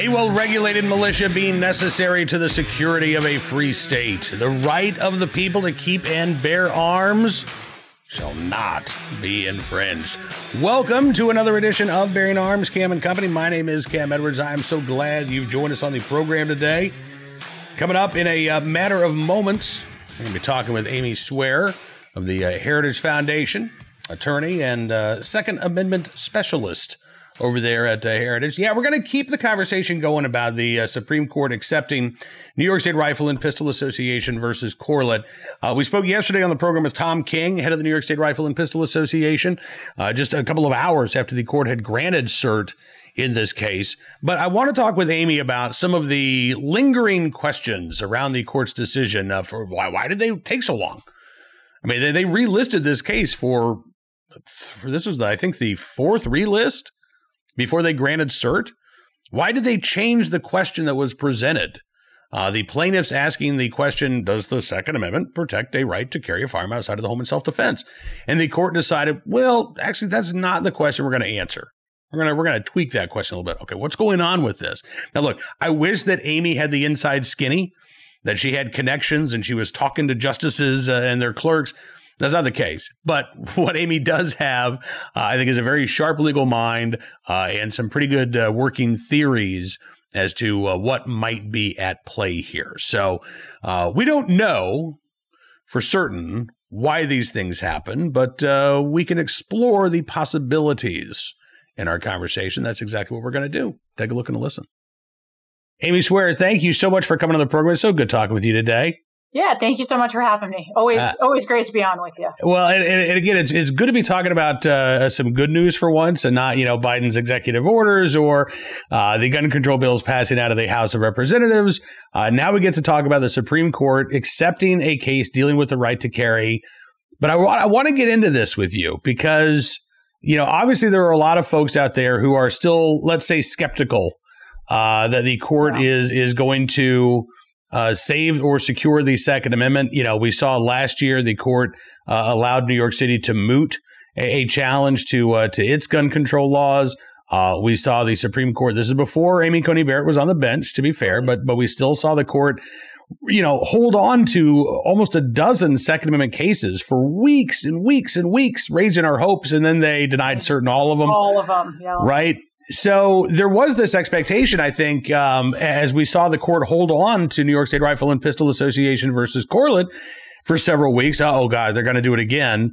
A well regulated militia being necessary to the security of a free state. The right of the people to keep and bear arms shall not be infringed. Welcome to another edition of Bearing Arms, Cam and Company. My name is Cam Edwards. I'm so glad you've joined us on the program today. Coming up in a uh, matter of moments, we're going to be talking with Amy Swearer of the uh, Heritage Foundation, attorney and uh, Second Amendment specialist over there at uh, Heritage. Yeah, we're going to keep the conversation going about the uh, Supreme Court accepting New York State Rifle and Pistol Association versus Corlett. Uh, we spoke yesterday on the program with Tom King, head of the New York State Rifle and Pistol Association, uh, just a couple of hours after the court had granted cert in this case. But I want to talk with Amy about some of the lingering questions around the court's decision for why why did they take so long? I mean, they, they relisted this case for, for this was the, I think the fourth relist before they granted cert? Why did they change the question that was presented? Uh, the plaintiffs asking the question Does the Second Amendment protect a right to carry a firearm outside of the home in self defense? And the court decided, well, actually, that's not the question we're going to answer. We're gonna we're gonna tweak that question a little bit. Okay, what's going on with this? Now, look, I wish that Amy had the inside skinny, that she had connections and she was talking to justices uh, and their clerks. That's not the case. But what Amy does have, uh, I think, is a very sharp legal mind uh, and some pretty good uh, working theories as to uh, what might be at play here. So uh, we don't know for certain why these things happen, but uh, we can explore the possibilities in our conversation. That's exactly what we're going to do. Take a look and a listen. Amy Swearer, thank you so much for coming on the program. It's so good talking with you today. Yeah, thank you so much for having me. Always, uh, always great to be on with you. Well, and, and again, it's it's good to be talking about uh, some good news for once, and not you know Biden's executive orders or uh, the gun control bills passing out of the House of Representatives. Uh, now we get to talk about the Supreme Court accepting a case dealing with the right to carry. But I want I want to get into this with you because you know obviously there are a lot of folks out there who are still, let's say, skeptical uh, that the court yeah. is is going to uh, save or secure the Second Amendment. You know, we saw last year the court uh, allowed New York City to moot a, a challenge to uh, to its gun control laws. Uh, we saw the Supreme Court. This is before Amy Coney Barrett was on the bench, to be fair, but but we still saw the court, you know, hold on to almost a dozen Second Amendment cases for weeks and weeks and weeks, raising our hopes, and then they denied certain all of them. All of them, yeah. Right. So there was this expectation, I think, um, as we saw the court hold on to New York State Rifle and Pistol Association versus Corlett for several weeks. Oh, God, they're going to do it again.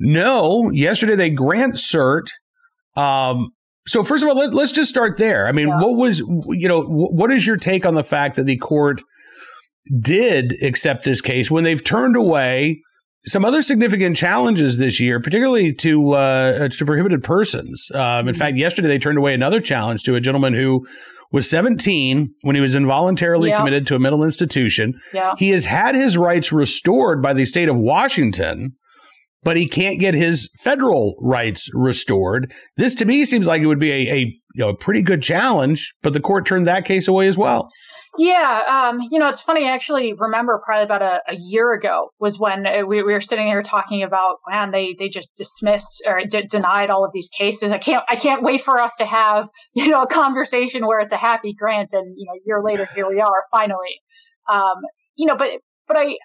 No, yesterday they grant cert. Um, so first of all, let, us just start there. I mean, yeah. what was you know what is your take on the fact that the court did accept this case when they've turned away some other significant challenges this year, particularly to uh, to prohibited persons. Um, in mm-hmm. fact, yesterday they turned away another challenge to a gentleman who was 17 when he was involuntarily committed to a mental institution. He has had his rights restored by the state of Washington, but he can't get his federal rights restored. This to me seems like it would be a, a you know a pretty good challenge, but the court turned that case away as well. Yeah, um, you know, it's funny. I actually remember probably about a, a year ago was when uh, we, we, were sitting there talking about, man, they they just dismissed or d- denied all of these cases. I can't I can't wait for us to have you know a conversation where it's a happy grant, and you know, a year later here we are finally. Um, you know, but but I,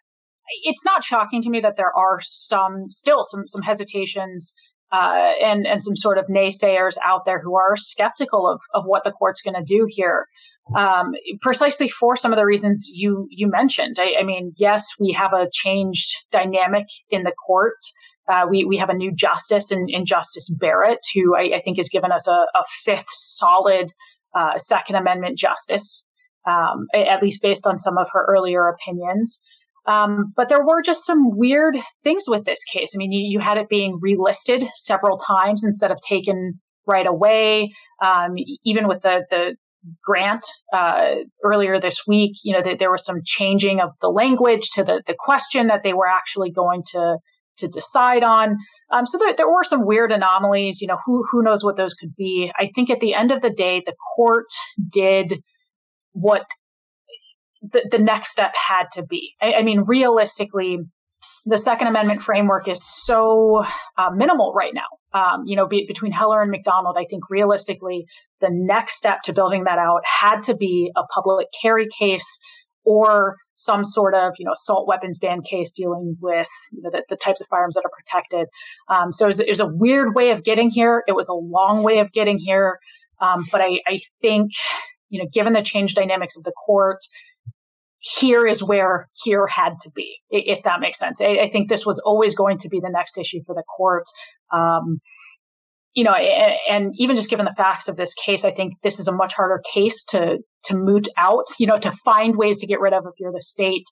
it's not shocking to me that there are some still some some hesitations uh, and and some sort of naysayers out there who are skeptical of of what the court's going to do here um, precisely for some of the reasons you you mentioned. I, I, mean, yes, we have a changed dynamic in the court. Uh, we we have a new justice in, in Justice Barrett, who I, I, think has given us a, a fifth solid uh, Second Amendment justice, um, at least based on some of her earlier opinions. Um, but there were just some weird things with this case. I mean, you, you had it being relisted several times instead of taken right away. Um, even with the the grant uh, earlier this week, you know, there was some changing of the language to the, the question that they were actually going to to decide on. Um, so there, there were some weird anomalies. You know, who who knows what those could be? I think at the end of the day, the court did what the, the next step had to be. I, I mean, realistically, the Second Amendment framework is so uh, minimal right now. Um, you know, be, between Heller and McDonald, I think realistically, the next step to building that out had to be a public carry case or some sort of you know assault weapons ban case dealing with you know, the, the, types of firearms that are protected. Um, so it was, it was, a weird way of getting here. It was a long way of getting here, um, but I, I think you know given the change dynamics of the court, here is where here had to be, if that makes sense. I, I think this was always going to be the next issue for the court. Um, you know, and, and, even just given the facts of this case, I think this is a much harder case to to moot out. You know, to find ways to get rid of if you're the state.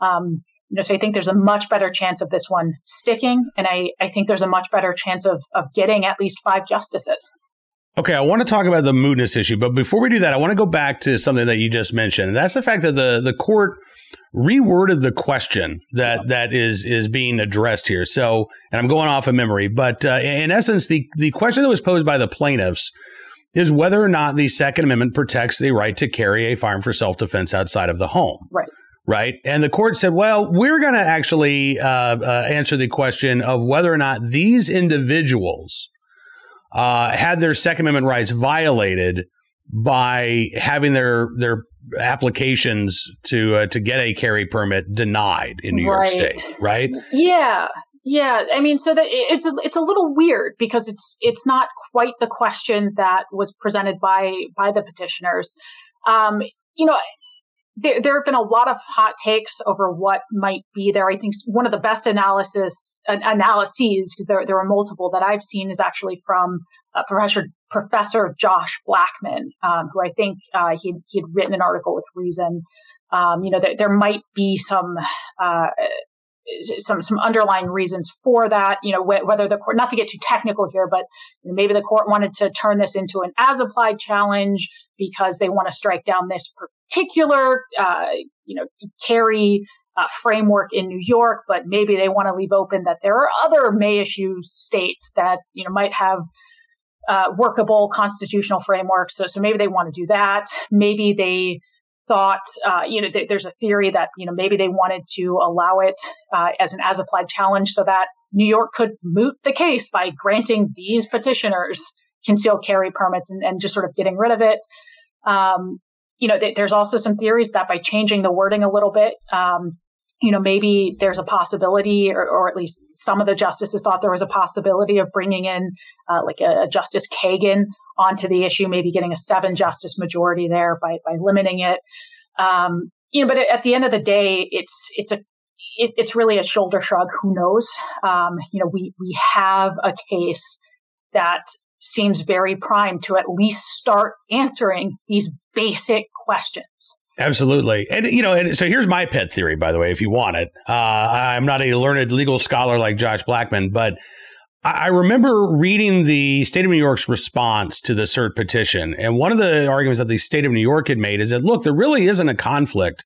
Um, you know, so I think there's a much better chance of this one sticking, and I I think there's a much better chance of of getting at least five justices. Okay, I want to talk about the mootness issue, but before we do that, I want to go back to something that you just mentioned. And that's the fact that the the court reworded the question that that is is being addressed here. So, and I'm going off of memory, but uh, in essence, the the question that was posed by the plaintiffs is whether or not the Second Amendment protects the right to carry a firearm for self defense outside of the home. Right. Right. And the court said, well, we're going to actually uh, uh, answer the question of whether or not these individuals uh, had their Second Amendment rights violated by having their their applications to uh, to get a carry permit denied in New right. York State, right? Yeah, yeah. I mean, so that it's a, it's a little weird because it's it's not quite the question that was presented by by the petitioners. Um, you know, there, there have been a lot of hot takes over what might be there. I think one of the best analysis analyses, because there there are multiple that I've seen, is actually from uh, Professor Professor Josh Blackman, um, who I think uh, he he had written an article with Reason. Um, you know, there, there might be some uh, some some underlying reasons for that. You know, wh- whether the court, not to get too technical here, but maybe the court wanted to turn this into an as applied challenge because they want to strike down this particular, uh, you know, carry uh, framework in New York, but maybe they want to leave open that there are other may issue states that you know might have. Uh, workable constitutional frameworks. So, so maybe they want to do that. Maybe they thought, uh, you know, th- there's a theory that, you know, maybe they wanted to allow it uh, as an as applied challenge so that New York could moot the case by granting these petitioners concealed carry permits and, and just sort of getting rid of it. Um, you know, th- there's also some theories that by changing the wording a little bit, um, you know, maybe there's a possibility, or, or, at least some of the justices thought there was a possibility of bringing in uh, like a, a, Justice Kagan onto the issue, maybe getting a seven justice majority there by, by limiting it. Um, you know, but at the end of the day, it's it's a it, it's really a shoulder shrug. Who knows? Um, you know, we we have a case that seems very primed to at least start answering these basic questions. Absolutely. And, you know, and so here's my pet theory, by the way, if you want it. Uh, I'm not a learned legal scholar like Josh Blackman, but I remember reading the state of New York's response to the cert petition. And one of the arguments that the state of New York had made is that, look, there really isn't a conflict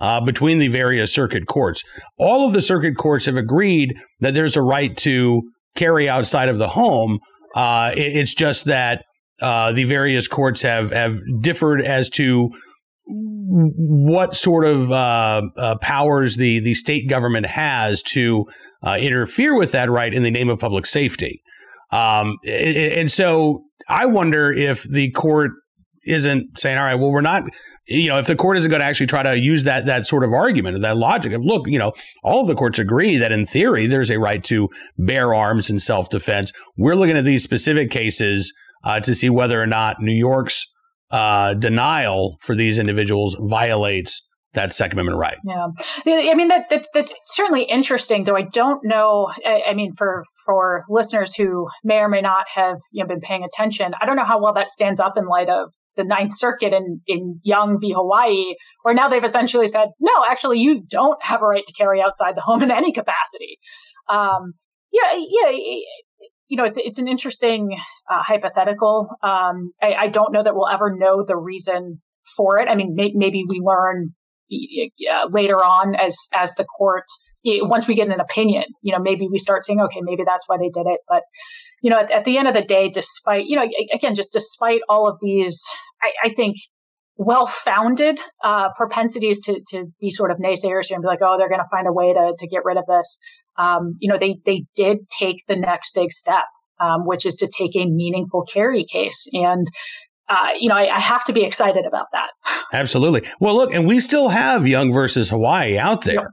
uh, between the various circuit courts. All of the circuit courts have agreed that there's a right to carry outside of the home. Uh, it, it's just that uh, the various courts have have differed as to what sort of uh, uh, powers the the state government has to uh, interfere with that right in the name of public safety. Um, and so I wonder if the court isn't saying, all right, well, we're not, you know, if the court isn't going to actually try to use that that sort of argument, or that logic of, look, you know, all of the courts agree that in theory there's a right to bear arms in self defense. We're looking at these specific cases uh, to see whether or not New York's uh, denial for these individuals violates that Second Amendment right. Yeah, I mean that that's, that's certainly interesting. Though I don't know. I, I, mean, for for listeners who may or may not have you know been paying attention, I don't know how well that stands up in light of the Ninth Circuit in in Young v. Hawaii, where now they've essentially said, no, actually, you don't have a right to carry outside the home in any capacity. Um, yeah, yeah, you know, it's it's an interesting uh, hypothetical. Um, I, I, don't know that we'll ever know the reason for it. I mean, may, maybe we learn uh, later on as as the court once we get an opinion. You know, maybe we start saying, okay, maybe that's why they did it. But you know, at, at the end of the day, despite you know, again, just despite all of these, I, I think well founded uh, propensities to, to be sort of naysayers and be like, oh, they're going to find a way to, to get rid of this. Um, you know, they, they did take the next big step, um, which is to take a meaningful carry case. And, uh, you know, I, I, have to be excited about that. Absolutely. Well, look, and we still have Young versus Hawaii out there. Yep.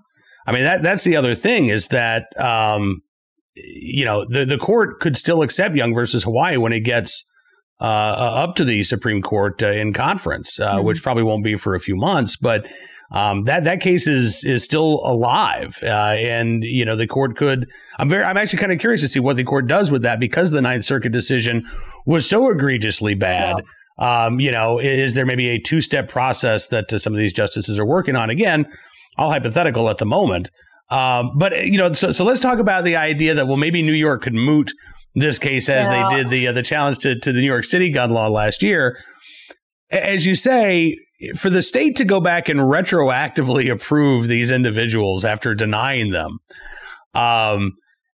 I mean, that that's the other thing is that, um, you know, the, the court could still accept Young versus Hawaii when it gets uh, uh, up to the Supreme Court uh, in conference, uh, mm-hmm. which probably won't be for a few months. But um, that that case is is still alive, uh, and you know the court could. I'm very. I'm actually kind of curious to see what the court does with that because the Ninth Circuit decision was so egregiously bad. Yeah. Um, you know, is there maybe a two step process that uh, some of these justices are working on? Again, all hypothetical at the moment. Um, but you know, so so let's talk about the idea that well, maybe New York could moot this case as yeah. they did the uh, the challenge to, to the New York City gun law last year. As you say, for the state to go back and retroactively approve these individuals after denying them, um,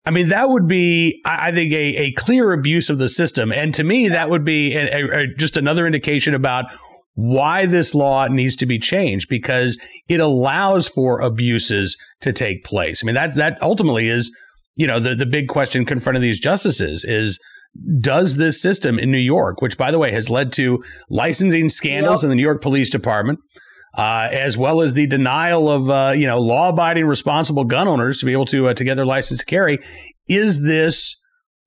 I mean, that would be, I think, a, a clear abuse of the system. And to me, that would be a, a, a, just another indication about why this law needs to be changed because it allows for abuses to take place. I mean, that, that ultimately is you know, the, the big question confronting these justices is does this system in New York, which by the way has led to licensing scandals yep. in the New York Police Department, uh, as well as the denial of uh, you know law-abiding, responsible gun owners to be able to uh, to get their license to carry, is this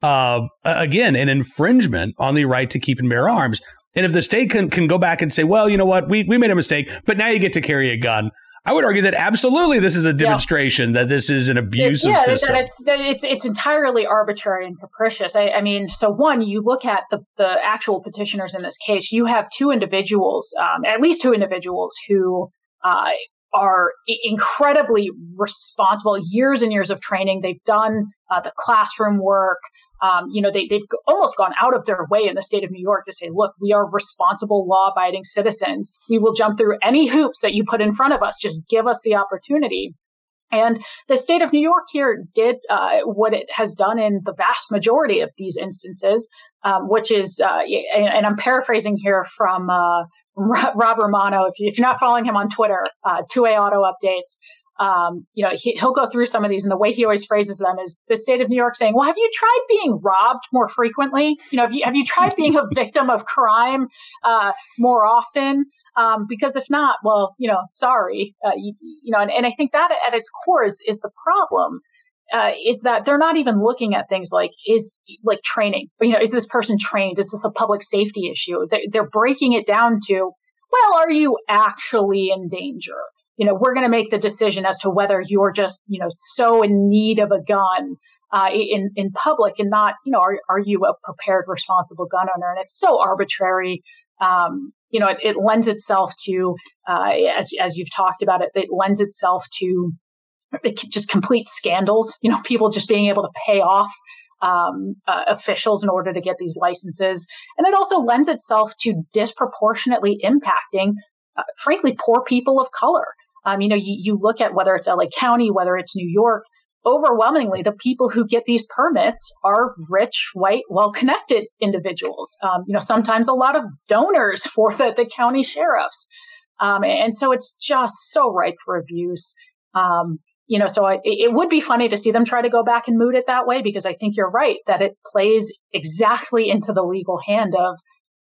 uh, again an infringement on the right to keep and bear arms? And if the state can can go back and say, well, you know what, we we made a mistake, but now you get to carry a gun. I would argue that absolutely this is a demonstration yeah. that this is an abusive yeah, system. That it's, that it's, it's entirely arbitrary and capricious. I, I, mean, so one, you look at the, the actual petitioners in this case, you have two individuals, um, at least two individuals who uh, are incredibly responsible, years and years of training. They've done uh, the classroom work. Um, you know, they, they've almost gone out of their way in the state of New York to say, look, we are responsible, law abiding citizens. We will jump through any hoops that you put in front of us. Just give us the opportunity. And the state of New York here did uh, what it has done in the vast majority of these instances, um, which is, uh, and, I'm paraphrasing here from uh, Rob Romano. If, you, if you're not following him on Twitter, uh, 2A Auto Updates, um, you know, he, will go through some of these, and the way he always phrases them is the state of New York saying, "Well, have you tried being robbed more frequently? You know, have you have you tried being a victim of crime uh, more often? Um, because if not, well, you know, sorry, uh, you, you, know." And, and, I think that at its core is is the problem. Uh, is that they're not even looking at things like is like training. You know, is this person trained? Is this a public safety issue? They're, they're breaking it down to, well, are you actually in danger? You know, we're going to make the decision as to whether you're just, you know, so in need of a gun uh, in in public and not, you know, are are you a prepared, responsible gun owner? And it's so arbitrary. Um, you know, it, it, lends itself to, uh, as as you've talked about it, it lends itself to just complete scandals. You know, people just being able to pay off um, uh, officials in order to get these licenses. And it also lends itself to disproportionately impacting, uh, frankly, poor people of color. Um, you know, you, you look at whether it's LA County, whether it's New York, overwhelmingly, the people who get these permits are rich, white, well-connected individuals. Um, you know, sometimes a lot of donors for the, the county sheriffs. Um, and so it's just so ripe for abuse. Um, you know, so I, it would be funny to see them try to go back and moot it that way because I think you're right that it plays exactly into the legal hand of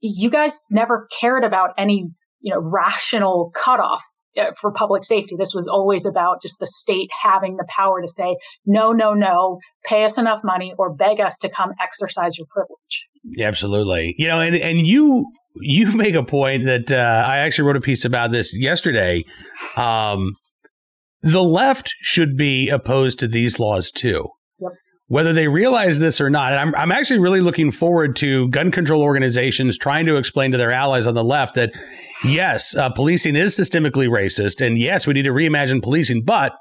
you guys never cared about any, you know, rational cutoff for public safety. This was always about just the state having the power to say, no, no, no, pay us enough money or beg us to come exercise your privilege. Yeah, absolutely. You know, and, and you, you make a point that uh, I actually wrote a piece about this yesterday. Um, the left should be opposed to these laws too whether they realize this or not. I'm, I'm actually really looking forward to gun control organizations trying to explain to their allies on the left that, yes, uh, policing is systemically racist. And yes, we need to reimagine policing, but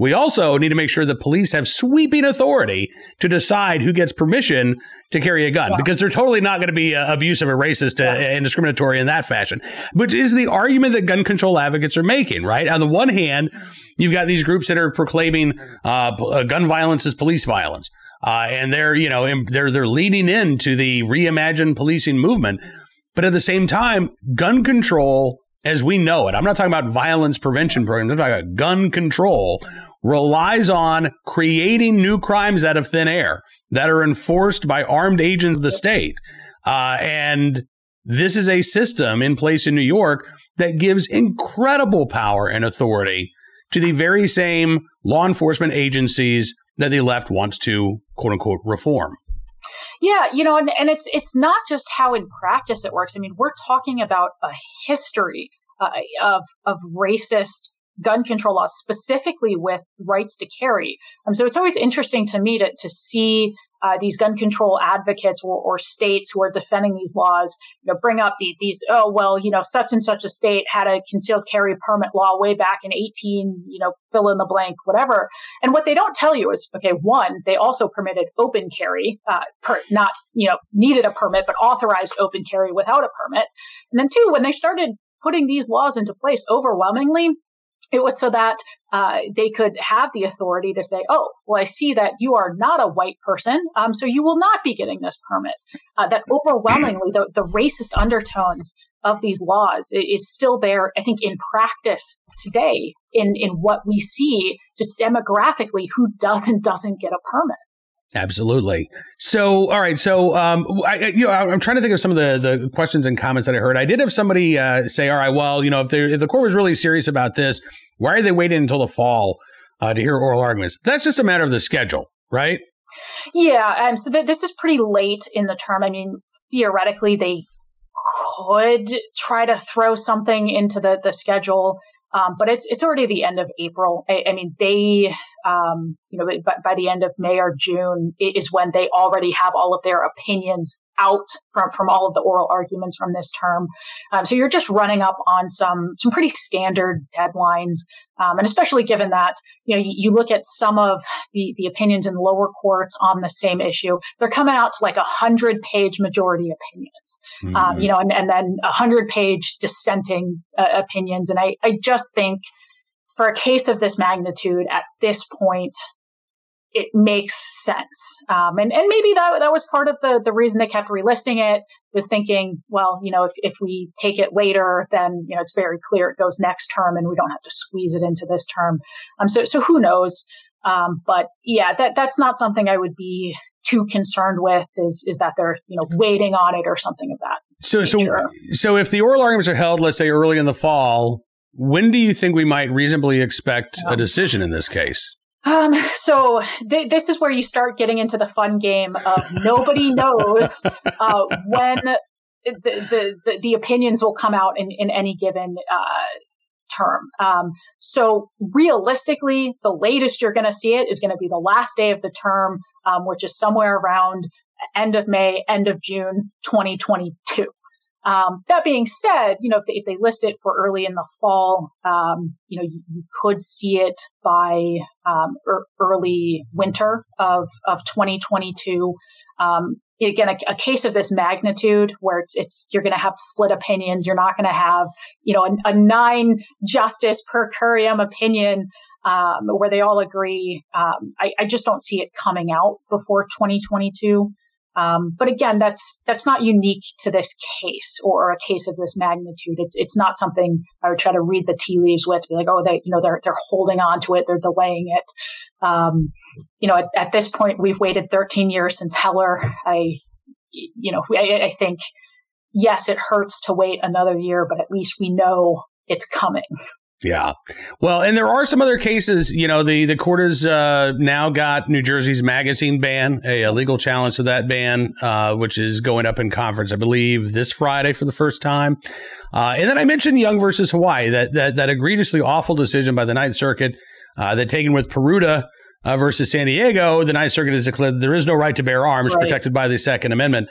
we also need to make sure that police have sweeping authority to decide who gets permission to carry a gun because they're totally not going to be uh, abusive or racist uh, yeah. and discriminatory in that fashion, which is the argument that gun control advocates are making, right? On the one hand, you've got these groups that are proclaiming uh, uh gun violence is police violence. Uh, and they're, you know, they're they're leading into the reimagined policing movement. But at the same time, gun control, as we know it, I'm not talking about violence prevention programs, I'm talking about gun control, relies on creating new crimes out of thin air that are enforced by armed agents of the state. Uh, and this is a system in place in New York that gives incredible power and authority to the very same law enforcement agencies that the left wants to quote unquote reform. Yeah, you know, and, and it's it's not just how in practice it works. I mean, we're talking about a history uh, of of racist gun control laws, specifically with rights to carry. Um, so it's always interesting to me to to see uh, these gun control advocates or, or, states who are defending these laws, you know, bring up the, these, oh, well, you know, such and such a state had a concealed carry permit law way back in 18, you know, fill in the blank, whatever. And what they don't tell you is, okay, one, they also permitted open carry, uh, per, not, you know, needed a permit, but authorized open carry without a permit. And then two, when they started putting these laws into place overwhelmingly, it was so that uh, they could have the authority to say, "Oh, well, I see that you are not a white person, um, so you will not be getting this permit." Uh, that overwhelmingly, the, the racist undertones of these laws is still there. I think in practice today, in in what we see, just demographically, who does and doesn't get a permit. Absolutely. So, all right. So, um, I, you know, I'm trying to think of some of the, the questions and comments that I heard. I did have somebody uh, say, all right, well, you know, if, if the court was really serious about this, why are they waiting until the fall uh, to hear oral arguments? That's just a matter of the schedule, right? Yeah. Um, so th- this is pretty late in the term. I mean, theoretically, they could try to throw something into the, the schedule um, but it's it's already the end of April. I, I mean, they um, you know by, by the end of May or June is when they already have all of their opinions out from from all of the oral arguments from this term. Um, so you're just running up on some some pretty standard deadlines, um, and especially given that you know you, you, look at some of the the opinions in lower courts on the same issue, they're coming out to like a hundred page majority opinions, mm-hmm. um, you know, and, and then a hundred page dissenting uh, opinions, and I I just think for a case of this magnitude at this point, it makes sense. Um, and, and maybe that, that was part of the, the reason they kept relisting it was thinking, well, you know, if, if we take it later, then, you know, it's very clear it goes next term and we don't have to squeeze it into this term. Um, so, so who knows? Um, but yeah, that, that's not something I would be too concerned with is, is that they're, you know, waiting on it or something of that. So, nature. so, so if the oral arguments are held, let's say early in the fall, when do you think we might reasonably expect a decision in this case? Um, so th- this is where you start getting into the fun game of nobody knows uh, when the, the, the, the, opinions will come out in, in any given uh, term. Um, so realistically, the latest you're going to see it is going to be the last day of the term, um, which is somewhere around end of May, end of June, 2022. Um, that being said, you know, if they, if they, list it for early in the fall, um, you know, you, you, could see it by um, er, early winter of of 2022. Um, again, a, a, case of this magnitude, where it's it's you're going to have split opinions. You're not going to have, you know, a, a, nine justice per curiam opinion um, where they all agree. Um, I, I just don't see it coming out before 2022. Um, but again, that's that's not unique to this case or a case of this magnitude. It's it's not something I would try to read the tea leaves with, be like, oh, they you know they're they're holding on to it, they're delaying it. Um, you know, at, at, this point, we've waited 13 years since Heller. I, you know, I, I think yes, it hurts to wait another year, but at least we know it's coming. Yeah. Well, and there are some other cases. You know, the, the court has uh, now got New Jersey's magazine ban, a, a legal challenge to that ban, uh, which is going up in conference, I believe, this Friday for the first time. Uh, and then I mentioned Young versus Hawaii, that, that, that egregiously awful decision by the Ninth Circuit uh, that taken with Peruta uh, versus San Diego. The Ninth Circuit has declared that there is no right to bear arms right. protected by the Second Amendment.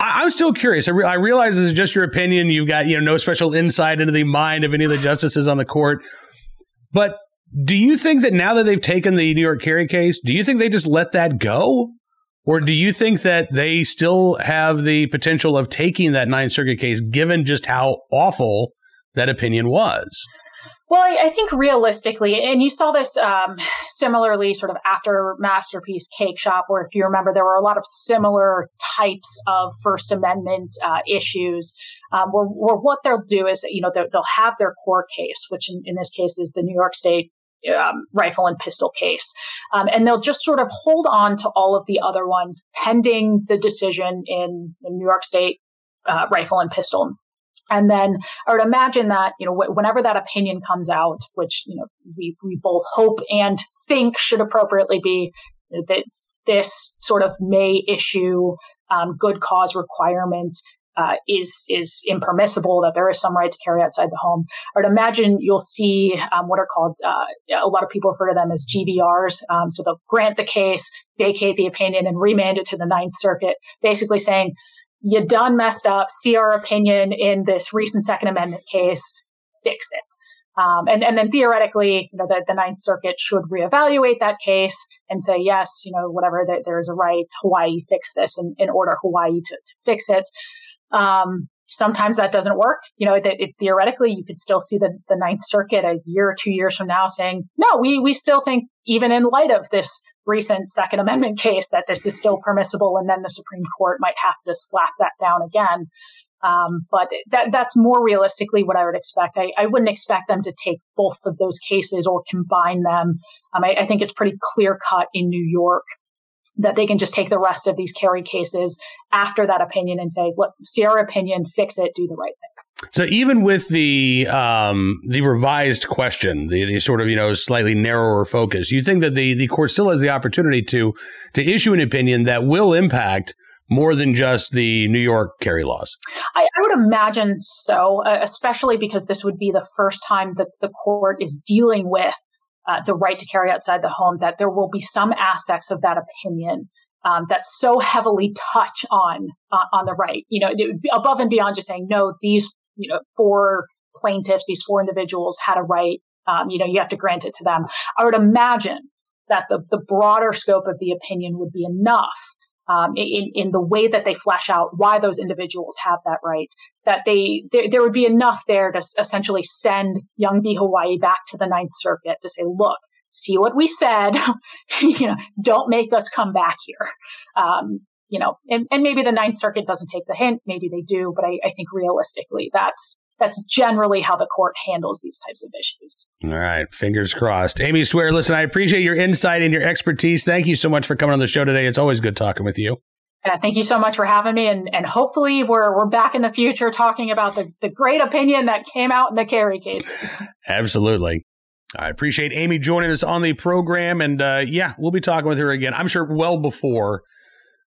I, am still curious. I, re- I, realize this is just your opinion. You've got you know no special insight into the mind of any of the justices on the court. But do you think that now that they've taken the New York carry case, do you think they just let that go? Or do you think that they still have the potential of taking that Ninth Circuit case given just how awful that opinion was? Well, I, think realistically, and you saw this um, similarly sort of after Masterpiece Cakeshop, where if you remember, there were a lot of similar types of First Amendment uh, issues. Um, where, where, what they'll do is, you know, they'll, have their core case, which in, in, this case is the New York State um, rifle and pistol case, um, and they'll just sort of hold on to all of the other ones pending the decision in the New York State uh, rifle and pistol and then I would imagine that, you know, wh- whenever that opinion comes out, which, you know, we, we both hope and think should appropriately be that this sort of may issue um, good cause requirement uh, is is impermissible. That there is some right to carry outside the home. I would imagine you'll see um, what are called uh, a lot of people refer to them as GVRs. Um, so they'll grant the case, vacate the opinion, and remand it to the Ninth Circuit, basically saying you done messed up. See our opinion in this recent Second Amendment case. Fix it. Um, and, and then theoretically, you know, the, the Ninth Circuit should reevaluate that case and say, yes, you know, whatever, that there is a right, Hawaii fix this and, in order Hawaii to, to fix it. Um, sometimes that doesn't work. You know, it, it, theoretically, you could still see the, the Ninth Circuit a year or two years from now saying, no, we, we still think, even in light of this recent Second Amendment case that this is still permissible, and then the Supreme Court might have to slap that down again. Um, but that, that's more realistically what I would expect. I, I, wouldn't expect them to take both of those cases or combine them. Um, I, I, think it's pretty clear cut in New York that they can just take the rest of these carry cases after that opinion and say, "Look, see our opinion, fix it, do the right thing." So even with the um, the revised question, the, the, sort of you know slightly narrower focus, you think that the the court still has the opportunity to to issue an opinion that will impact more than just the New York carry laws? I, I would imagine so, uh, especially because this would be the first time that the court is dealing with uh, the right to carry outside the home. That there will be some aspects of that opinion um, that so heavily touch on uh, on the right. You know, above and beyond just saying no, these you know, four plaintiffs, these four individuals had a right. Um, you know, you have to grant it to them. I would imagine that the, the broader scope of the opinion would be enough um, in, in the way that they flesh out why those individuals have that right, that they there, there would be enough there to essentially send Young v. Hawaii back to the Ninth Circuit to say, look, see what we said, you know, don't make us come back here. Um, you know, and, and maybe the Ninth Circuit doesn't take the hint, maybe they do, but I, I think realistically, that's that's generally how the court handles these types of issues. All right, fingers crossed. Amy Swearer, listen, I appreciate your insight and your expertise. Thank you so much for coming on the show today. It's always good talking with you. Uh, thank you so much for having me, and and hopefully we're we're back in the future talking about the the great opinion that came out in the carry cases. Absolutely. I appreciate Amy joining us on the program, and uh, yeah, we'll be talking with her again. I'm sure well before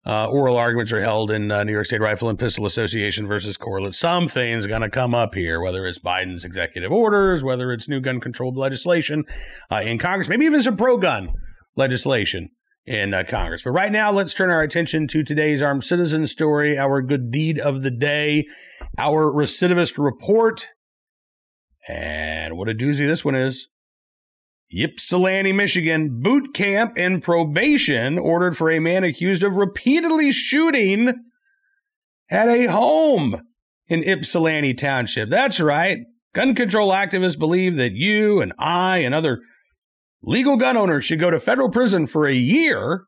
uh, oral arguments are held in uh, New York State Rifle and Pistol Association versus Corlett. Something's going to come up here, whether it's Biden's executive orders, whether it's new gun control legislation uh, in Congress, maybe even some pro gun legislation in uh, Congress. But right now, let's turn our attention to today's armed citizen story, our good deed of the day, our recidivist report. And what a doozy this one is. Ypsilanti, Michigan, boot camp and probation ordered for a man accused of repeatedly shooting at a home in Ypsilanti Township. That's right. Gun control activists believe that you and I and other legal gun owners should go to federal prison for a year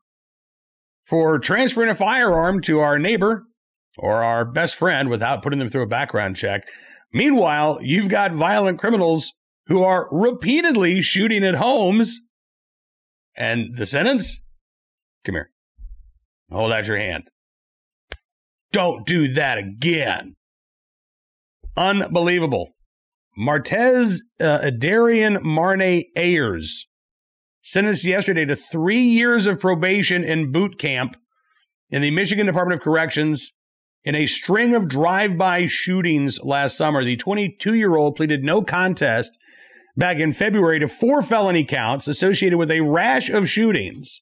for transferring a firearm to our neighbor or our best friend without putting them through a background check. Meanwhile, you've got violent criminals who are repeatedly shooting at homes. And the sentence? Come here. Hold out your hand. Don't do that again. Unbelievable. Martez uh, Adarian Marne Ayers, sentenced yesterday to three years of probation in boot camp in the Michigan Department of Corrections in a string of drive by shootings last summer. The 22 year old pleaded no contest back in February to four felony counts associated with a rash of shootings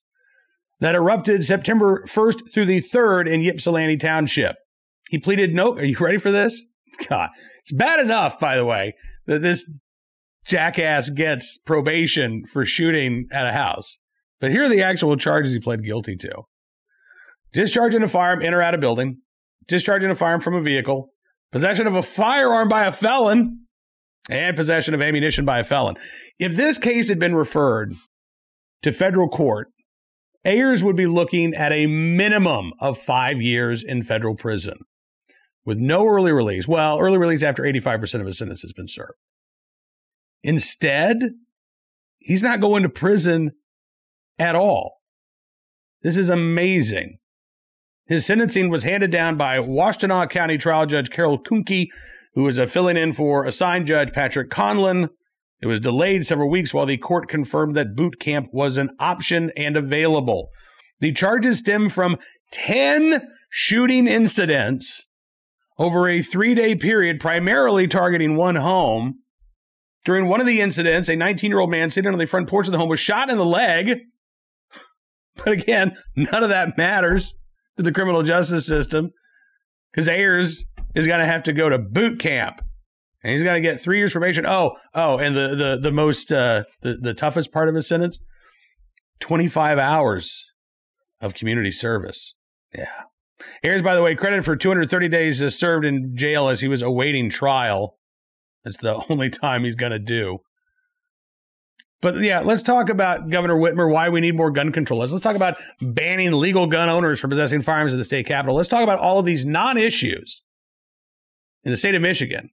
that erupted September 1st through the 3rd in Ypsilanti Township. He pleaded no. Are you ready for this? God, it's bad enough, by the way, that this jackass gets probation for shooting at a house. But here are the actual charges he pled guilty to discharging a firearm in or out of building, discharging a firearm from a vehicle, possession of a firearm by a felon, and possession of ammunition by a felon. If this case had been referred to federal court, Ayers would be looking at a minimum of five years in federal prison with no early release. Well, early release after 85% of his sentence has been served. Instead, he's not going to prison at all. This is amazing. His sentencing was handed down by Washtenaw County Trial Judge Carol Kuhnke, who was filling in for assigned judge Patrick Conlin. It was delayed several weeks while the court confirmed that boot camp was an option and available. The charges stem from 10 shooting incidents over a three day period, primarily targeting one home. During one of the incidents, a 19 year old man sitting on the front porch of the home was shot in the leg. But again, none of that matters to the criminal justice system because Ayers is going to have to go to boot camp and he's going to get three years probation. Oh, oh, and the the the most uh, the the toughest part of his sentence, twenty five hours of community service. Yeah. Ayers, by the way, credited for 230 days served in jail as he was awaiting trial. That's the only time he's going to do. But yeah, let's talk about Governor Whitmer, why we need more gun control. Let's, let's talk about banning legal gun owners from possessing firearms in the state capitol. Let's talk about all of these non issues in the state of Michigan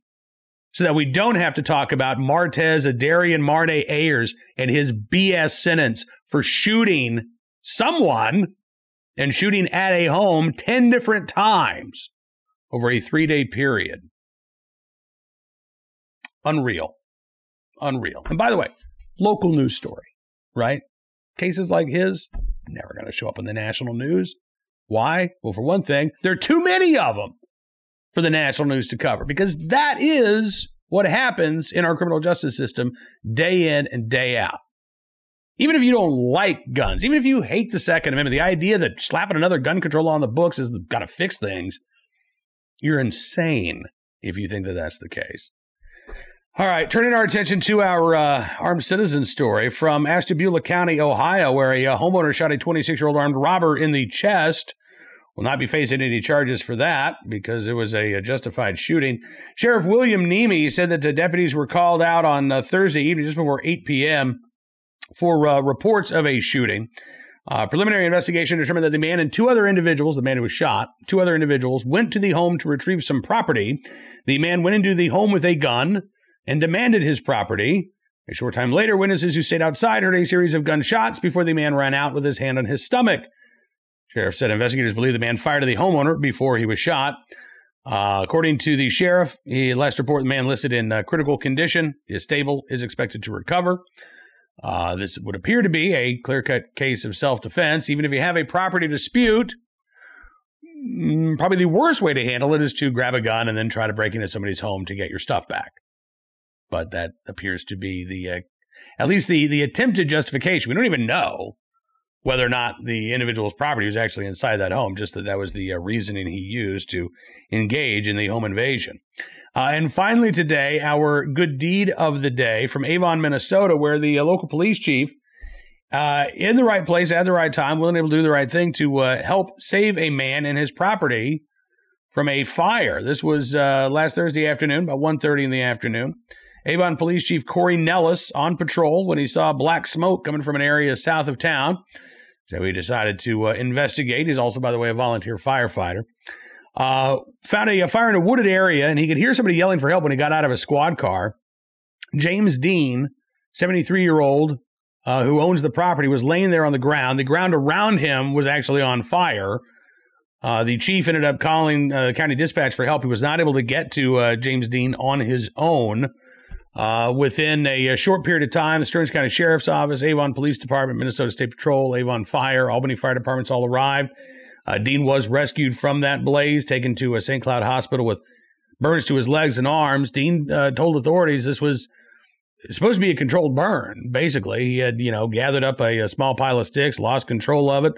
so that we don't have to talk about Martez Adarian Marne Ayers and his BS sentence for shooting someone and shooting at a home 10 different times over a three day period. Unreal. Unreal. And by the way, local news story, right? Cases like his, never going to show up in the national news. Why? Well, for one thing, there are too many of them for the national news to cover because that is what happens in our criminal justice system day in and day out. Even if you don't like guns, even if you hate the Second Amendment, the idea that slapping another gun control on the books is got to fix things, you're insane if you think that that's the case. All right, turning our attention to our uh, armed citizen story from Ashtabula County, Ohio, where a, a homeowner shot a 26 year old armed robber in the chest. Will not be facing any charges for that because it was a, a justified shooting. Sheriff William Niemi said that the deputies were called out on uh, Thursday evening, just before 8 p.m., for uh, reports of a shooting. Uh, preliminary investigation determined that the man and two other individuals, the man who was shot, two other individuals, went to the home to retrieve some property. The man went into the home with a gun and demanded his property. A short time later, witnesses who stayed outside heard a series of gunshots before the man ran out with his hand on his stomach. Sheriff said investigators believe the man fired at the homeowner before he was shot. Uh, according to the sheriff, he last report the man listed in uh, critical condition is stable, is expected to recover. Uh, this would appear to be a clear cut case of self defense. Even if you have a property dispute, mm, probably the worst way to handle it is to grab a gun and then try to break into somebody's home to get your stuff back but that appears to be the uh, at least the the attempted justification. We don't even know whether or not the individual's property was actually inside that home. Just that that was the uh, reasoning he used to engage in the home invasion. Uh, and finally, today, our good deed of the day from Avon, Minnesota, where the uh, local police chief. Uh, in the right place at the right time, willing able to do the right thing to uh, help save a man and his property from a fire. This was last Thursday afternoon, about 1.30 in the afternoon. Avon Police Chief Corey Nellis on patrol when he saw black smoke coming from an area south of town. So he decided to uh, investigate. He's also, by the way, a volunteer firefighter. Uh, found a, a, fire in a wooded area, and he could hear somebody yelling for help when he got out of a squad car. James Dean, 73 year old, uh, who owns the property, was laying there on the ground. The ground around him was actually on fire. Uh, the chief ended up calling uh, county dispatch for help. He was not able to get to uh, James Dean on his own. Uh, within a, a, short period of time, the Stearns County Sheriff's Office, Avon Police Department, Minnesota State Patrol, Avon Fire, Albany Fire Departments all arrived. Uh, Dean was rescued from that blaze, taken to a St. Cloud hospital with burns to his legs and arms. Dean uh, told authorities this was supposed to be a controlled burn. Basically, he had you know gathered up a, a small pile of sticks, lost control of it.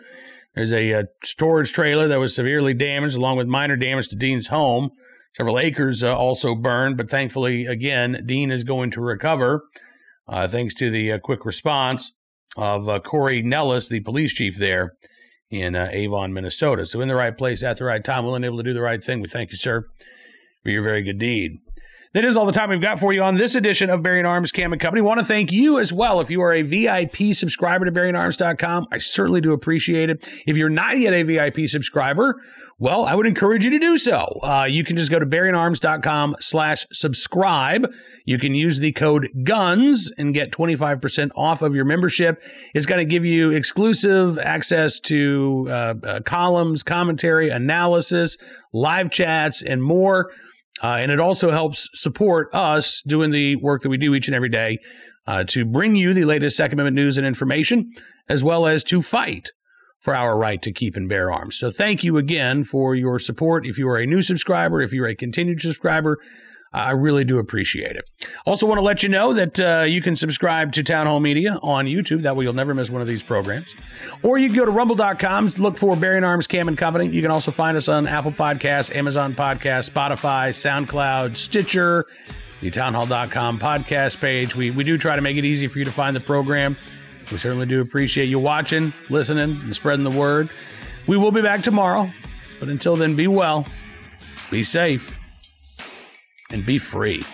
There's a, a, storage trailer that was severely damaged, along with minor damage to Dean's home. Several acres uh, also burned, but thankfully, again, Dean is going to recover uh, thanks to the uh, quick response of uh, Corey Nellis, the police chief there in uh, Avon, Minnesota. So, in the right place at the right time, willing and able to do the right thing. We thank you, sir, for your very good deed. That is all the time we've got for you on this edition of Bearing Arms Cam and Company. Want to thank you as well. If you are a VIP subscriber to BearingArms.com, I certainly do appreciate it. If you're not yet a VIP subscriber, well, I would encourage you to do so. Uh, you can just go to BearingArms.com slash subscribe. You can use the code GUNS and get 25% off of your membership. It's going to give you exclusive access to uh, uh, columns, commentary, analysis, live chats, and more. Uh, and it also helps support us doing the work that we do each and every day uh, to bring you the latest Second Amendment news and information, as well as to fight for our right to keep and bear arms. So thank you again for your support. If you are a new subscriber, if you're a continued subscriber, I really do appreciate it. Also, want to let you know that uh, you can subscribe to Town Hall Media on YouTube. That way, you'll never miss one of these programs. Or you can go to rumble.com, look for Bearing Arms Cam and Company. You can also find us on Apple Podcasts, Amazon Podcasts, Spotify, SoundCloud, Stitcher, the townhall.com podcast page. We, we do try to make it easy for you to find the program. We certainly do appreciate you watching, listening, and spreading the word. We will be back tomorrow. But until then, be well, be safe and be free.